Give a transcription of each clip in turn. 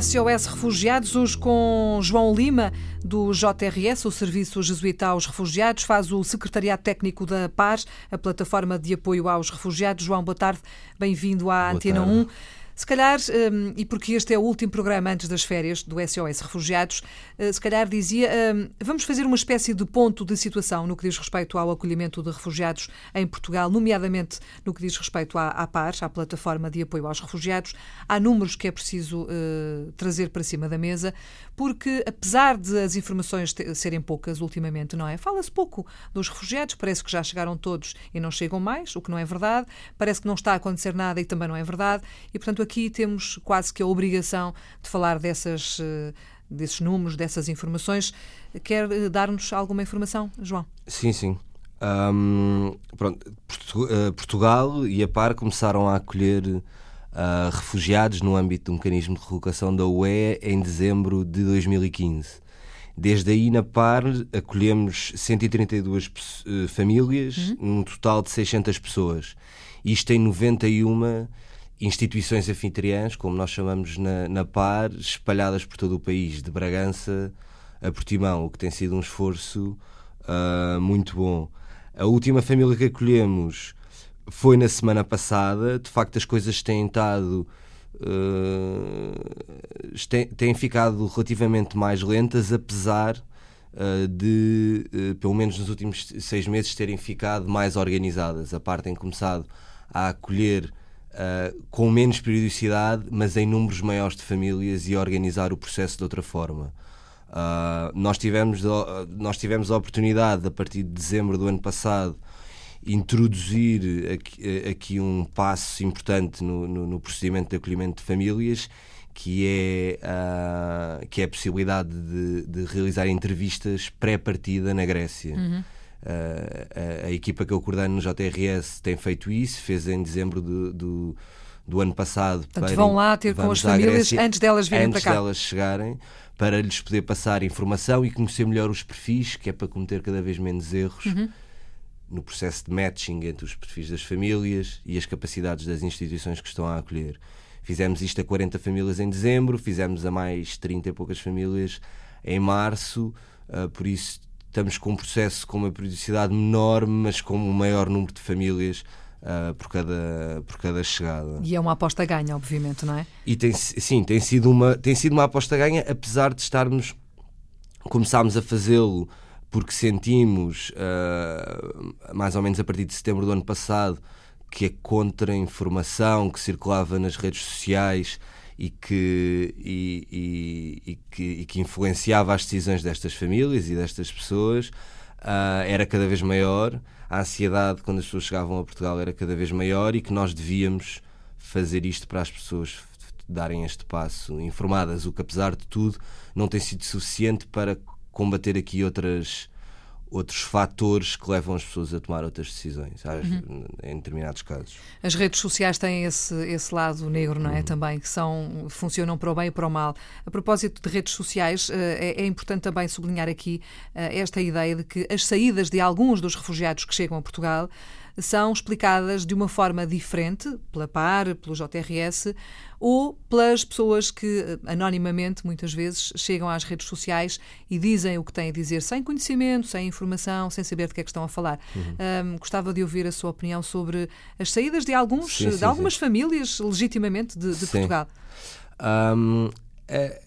SOS Refugiados, hoje com João Lima, do JRS, o Serviço Jesuíta aos Refugiados, faz o Secretariado Técnico da Paz, a plataforma de apoio aos refugiados. João, boa tarde, bem-vindo à boa Antena tarde. 1. Se calhar, um, e porque este é o último programa antes das férias do SOS Refugiados, uh, se calhar dizia, um, vamos fazer uma espécie de ponto de situação no que diz respeito ao acolhimento de refugiados em Portugal, nomeadamente no que diz respeito à, à PAR, à Plataforma de Apoio aos Refugiados. Há números que é preciso uh, trazer para cima da mesa, porque apesar de as informações serem poucas ultimamente, não é? Fala-se pouco dos refugiados, parece que já chegaram todos e não chegam mais, o que não é verdade, parece que não está a acontecer nada e também não é verdade, e portanto aqui temos quase que a obrigação de falar dessas, eh, desses números, dessas informações. Quer eh, dar-nos alguma informação, João? Sim, sim. Um, pronto, eh, Portugal e a PAR começaram a acolher uh, refugiados no âmbito do mecanismo de relocação da UE em dezembro de 2015. Desde aí, na PAR, acolhemos 132 uh, famílias, uhum. num total de 600 pessoas. Isto em 91 instituições anfitriãs, como nós chamamos na, na PAR, espalhadas por todo o país, de Bragança a Portimão, o que tem sido um esforço uh, muito bom. A última família que acolhemos foi na semana passada. De facto, as coisas têm estado. Uh, têm, ficado relativamente mais lentas, apesar uh, de, uh, pelo menos nos últimos seis meses, terem ficado mais organizadas. A parte tem começado a acolher uh, com menos periodicidade, mas em números maiores de famílias e organizar o processo de outra forma. Uh, nós, tivemos, nós tivemos a oportunidade, a partir de dezembro do ano passado, introduzir aqui, aqui um passo importante no, no, no, procedimento de acolhimento de famílias, que é, uh, que é a possibilidade de, de realizar entrevistas pré-partida na Grécia. Uhum. Uh, a, a, equipa que eu coordeno no JRS tem feito isso, fez em dezembro do, do, do ano passado. Portanto, para, vão lá ter com as famílias Grécia, antes delas virem para cá. Antes delas chegarem, para lhes poder passar informação e conhecer melhor os perfis, que é para cometer cada vez menos erros. Uhum. No processo de matching entre os perfis das famílias e as capacidades das instituições que estão a acolher. Fizemos isto a 40 famílias em dezembro, fizemos a mais 30 e poucas famílias em março, uh, por isso estamos com um processo com uma periodicidade menor, mas com um maior número de famílias uh, por, cada, por cada chegada. E é uma aposta ganha, obviamente, não é? E tem, sim, tem sido, uma, tem sido uma aposta ganha, apesar de estarmos. Começámos a fazê-lo porque sentimos, uh, mais ou menos a partir de setembro do ano passado, que a contra-informação que circulava nas redes sociais e que, e, e, e, que, e que influenciava as decisões destas famílias e destas pessoas uh, era cada vez maior. A ansiedade, quando as pessoas chegavam a Portugal, era cada vez maior e que nós devíamos fazer isto para as pessoas darem este passo informadas, o que apesar de tudo não tem sido suficiente para combater aqui outras outros fatores que levam as pessoas a tomar outras decisões, uhum. em determinados casos. As redes sociais têm esse, esse lado negro, não é? Uhum. Também, que são, funcionam para o bem e para o mal. A propósito de redes sociais, eh, é, é importante também sublinhar aqui eh, esta ideia de que as saídas de alguns dos refugiados que chegam a Portugal são explicadas de uma forma diferente, pela PAR, pelo JRS, ou pelas pessoas que, eh, anonimamente, muitas vezes, chegam às redes sociais e dizem o que têm a dizer, sem conhecimento, sem informação, sem saber de que é que estão a falar. Uhum. Um, gostava de ouvir a sua opinião sobre as saídas de, alguns, sim, sim, de algumas sim. famílias, legitimamente, de, de Portugal. Um, é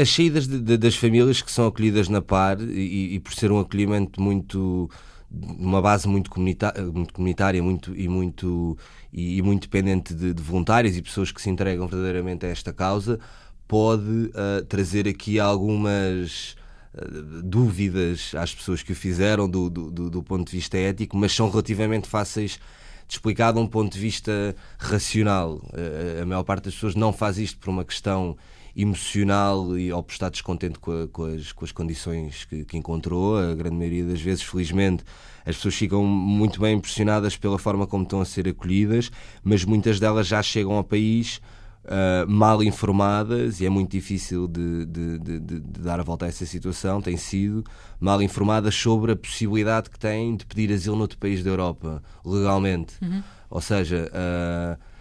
as saídas de, de, das famílias que são acolhidas na PAR e, e, por ser um acolhimento muito uma base muito, muito comunitária muito, e, muito, e, e muito dependente de, de, voluntários e pessoas que se entregam verdadeiramente a esta causa, pode uh, trazer aqui algumas uh, dúvidas às pessoas que o fizeram do, do, do, ponto de vista ético, mas são relativamente fáceis de explicar de um ponto de vista racional. Uh, a maior parte das pessoas não faz isto por uma questão emocional e ou por estar descontente com, a, com, as, com as condições que, que, encontrou. A grande maioria das vezes, felizmente, as pessoas ficam muito bem impressionadas pela forma como estão a ser acolhidas, mas muitas delas já chegam ao país. Uh, mal informadas e é muito difícil de, de, de, de, dar a volta a essa situação. Tem sido mal informadas sobre a possibilidade que têm de pedir asilo noutro país da Europa legalmente. Uhum. Ou seja, uh,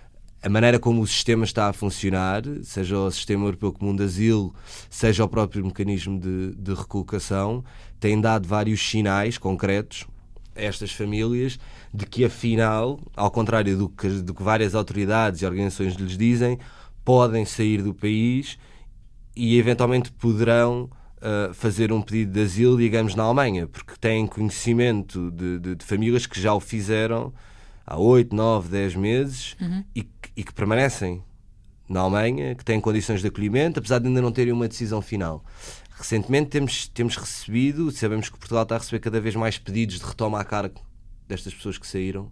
a maneira como o sistema está a funcionar, seja o Sistema Europeu Comum de Asilo, seja o próprio mecanismo de, de recolocação, tem dado vários sinais concretos a estas famílias de que, afinal, ao contrário do que, do que várias autoridades e organizações lhes dizem, podem sair do país e eventualmente poderão uh, fazer um pedido de asilo, digamos, na Alemanha, porque têm conhecimento de, de, de famílias que já o fizeram há 8, 9, 10 meses uhum. e, e, que permanecem na Alemanha, que têm condições de acolhimento, apesar de ainda não terem uma decisão final. Recentemente temos, temos recebido, sabemos que Portugal está a receber cada vez mais pedidos de retoma a cargo destas pessoas que saíram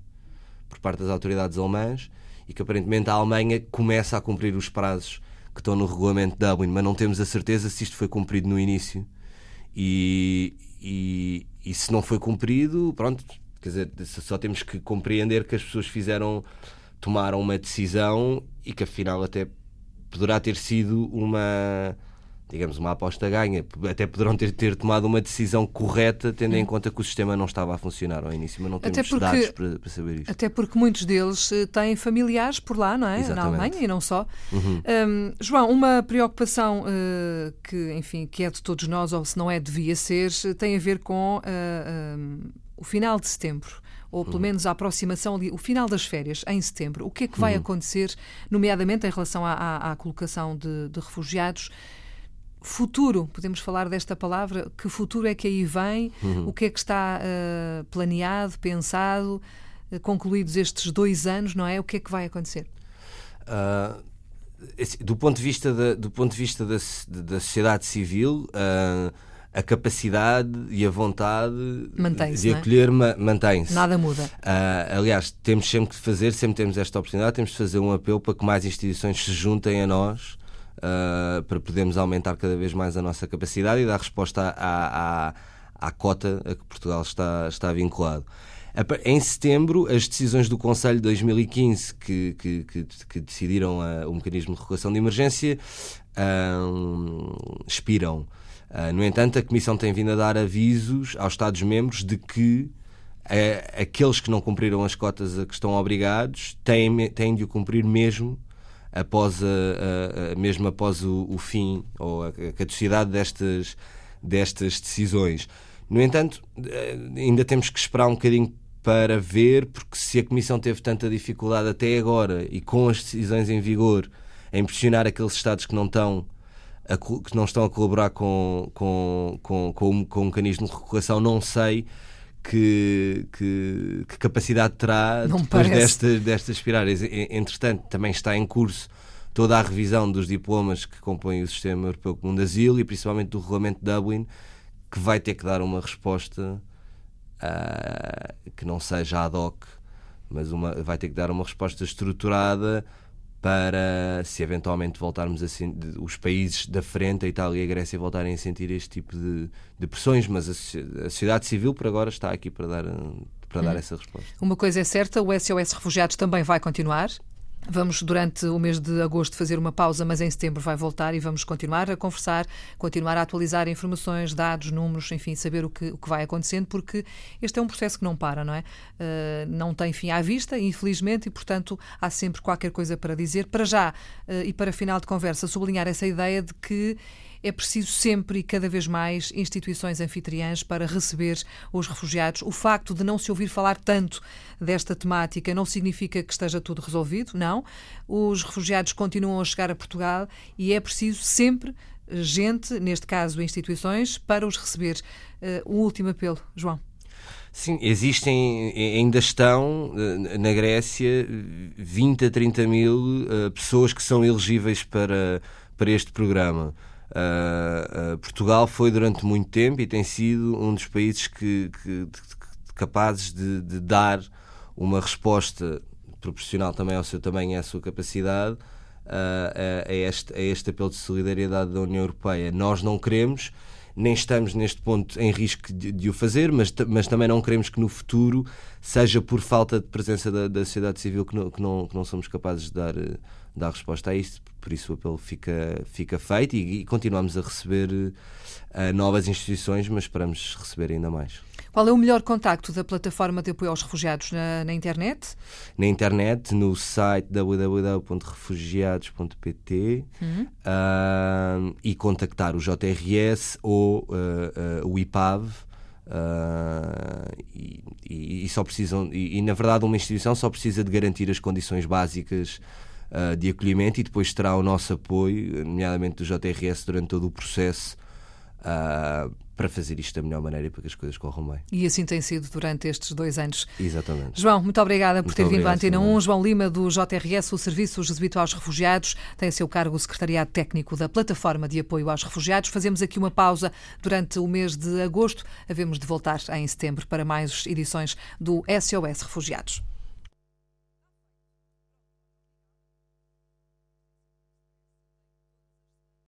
por parte das autoridades alemãs e que aparentemente a Alemanha começa a cumprir os prazos que estão no regulamento de Dublin, mas não temos a certeza se isto foi cumprido no início. E, e, e se não foi cumprido, pronto, Quer dizer, só temos que compreender que as pessoas fizeram, tomaram uma decisão e que afinal até poderá ter sido uma digamos, uma aposta ganha. Até poderão ter, ter tomado uma decisão correta, tendo em conta que o sistema não estava a funcionar ao início, mas não temos porque, dados para, para, saber isso. Até porque muitos deles eh, têm familiares por lá, não é? Exatamente. Na Alemanha e não só. Uhum. Um, João, uma preocupação uh, que, enfim, que é de todos nós, ou se não é, devia ser, tem a ver com uh, um, o final de setembro, ou pelo uhum. menos a aproximação ali, o final das férias, em setembro, o que é que vai uhum. acontecer, nomeadamente em relação à, à, à colocação de, de, refugiados? Futuro, podemos falar desta palavra? Que futuro é que aí vem? Uhum. O que é que está uh, planeado, pensado, uh, concluídos estes dois anos, não é? O que é que vai acontecer? Uh, do ponto de vista da, do ponto de vista da, da sociedade civil, uh, a capacidade e a vontade de é? acolher é? mantém-se. Nada muda. Uh, aliás, temos sempre que fazer, sempre temos esta oportunidade, temos de fazer um apelo para que mais instituições se juntem a nós uh, para podermos aumentar cada vez mais a nossa capacidade e dar resposta à, à, à cota a que Portugal está, está vinculado. Em setembro, as decisões do Conselho de 2015 que, que, que, que decidiram a, o mecanismo de regulação de emergência um, expiram. Uh, no entanto, a Comissão tem vindo a dar avisos aos Estados-membros de que uh, aqueles que não cumpriram as cotas a que estão obrigados têm, têm de o cumprir mesmo após, a, a, mesmo após o, o, fim ou a, caducidade destas, destas decisões. No entanto, uh, ainda temos que esperar um bocadinho para ver, porque se a Comissão teve tanta dificuldade até agora e com as decisões em vigor em pressionar aqueles Estados que não estão a, que não estão a colaborar com, com, com, com, com o mecanismo de recuperação, não sei que, que, que capacidade terá não depois destas, destas espirales. Entretanto, também está em curso toda a revisão dos diplomas que compõem o Sistema Europeu Comum de Asilo e principalmente do Regulamento de Dublin, que vai ter que dar uma resposta uh, que não seja ad hoc, mas uma, vai ter que dar uma resposta estruturada para se eventualmente voltarmos a os países da frente, a Itália e a Grécia, voltarem a sentir este tipo de, de pressões, mas a, a, sociedade civil por agora está aqui para dar, para dar hum. essa resposta. Uma coisa é certa, o SOS Refugiados também vai continuar. Vamos, durante o mês de agosto, fazer uma pausa, mas em setembro vai voltar e vamos continuar a conversar, continuar a atualizar informações, dados, números, enfim, saber o que, o que vai acontecendo, porque este é um processo que não para, não é? Uh, não tem fim à vista, infelizmente, e, portanto, há sempre qualquer coisa para dizer. Para já, uh, e para final de conversa, sublinhar essa ideia de que é preciso sempre e cada vez mais instituições anfitriãs para receber os refugiados. O facto de não se ouvir falar tanto desta temática não significa que esteja tudo resolvido, não. Os refugiados continuam a chegar a Portugal e é preciso sempre gente, neste caso instituições, para os receber. Uh, um último apelo, João. Sim, existem, ainda estão eh, na Grécia 20 a 30 mil uh, pessoas que são elegíveis para, para este programa. Uh, Portugal foi durante muito tempo e tem sido um dos países que, que capazes de, de, dar uma resposta proporcional também ao seu tamanho e à sua capacidade uh, a, a, este, a este apelo de solidariedade da União Europeia. Nós não queremos, nem estamos neste ponto em risco de, de o fazer, mas, mas também não queremos que no futuro seja por falta de presença da, da sociedade civil que não, que, não, que não somos capazes de dar, dar resposta a isto por isso o apelo fica, fica feito e, e continuamos a receber uh, novas instituições, mas esperamos receber ainda mais. Qual é o melhor contacto da plataforma de apoio aos refugiados na, na internet? Na internet, no site www.refugiados.pt uhum. uh, e contactar o JRS ou uh, uh, o IPAV. E, e, e, só precisam e, e, na verdade uma instituição só precisa de garantir as condições básicas de acolhimento e depois terá o nosso apoio, nomeadamente do JRS, durante todo o processo uh, para fazer isto da melhor maneira e para que as coisas corram bem. E assim tem sido durante estes dois anos. Exatamente. João, muito obrigada por muito ter vindo à Antena 1. João Lima, do JRS, o Serviço Jesuíta aos Refugiados, tem a seu cargo o Secretariado Técnico da Plataforma de Apoio aos Refugiados. Fazemos aqui uma pausa durante o mês de agosto. Havemos de voltar em setembro para mais edições do SOS Refugiados.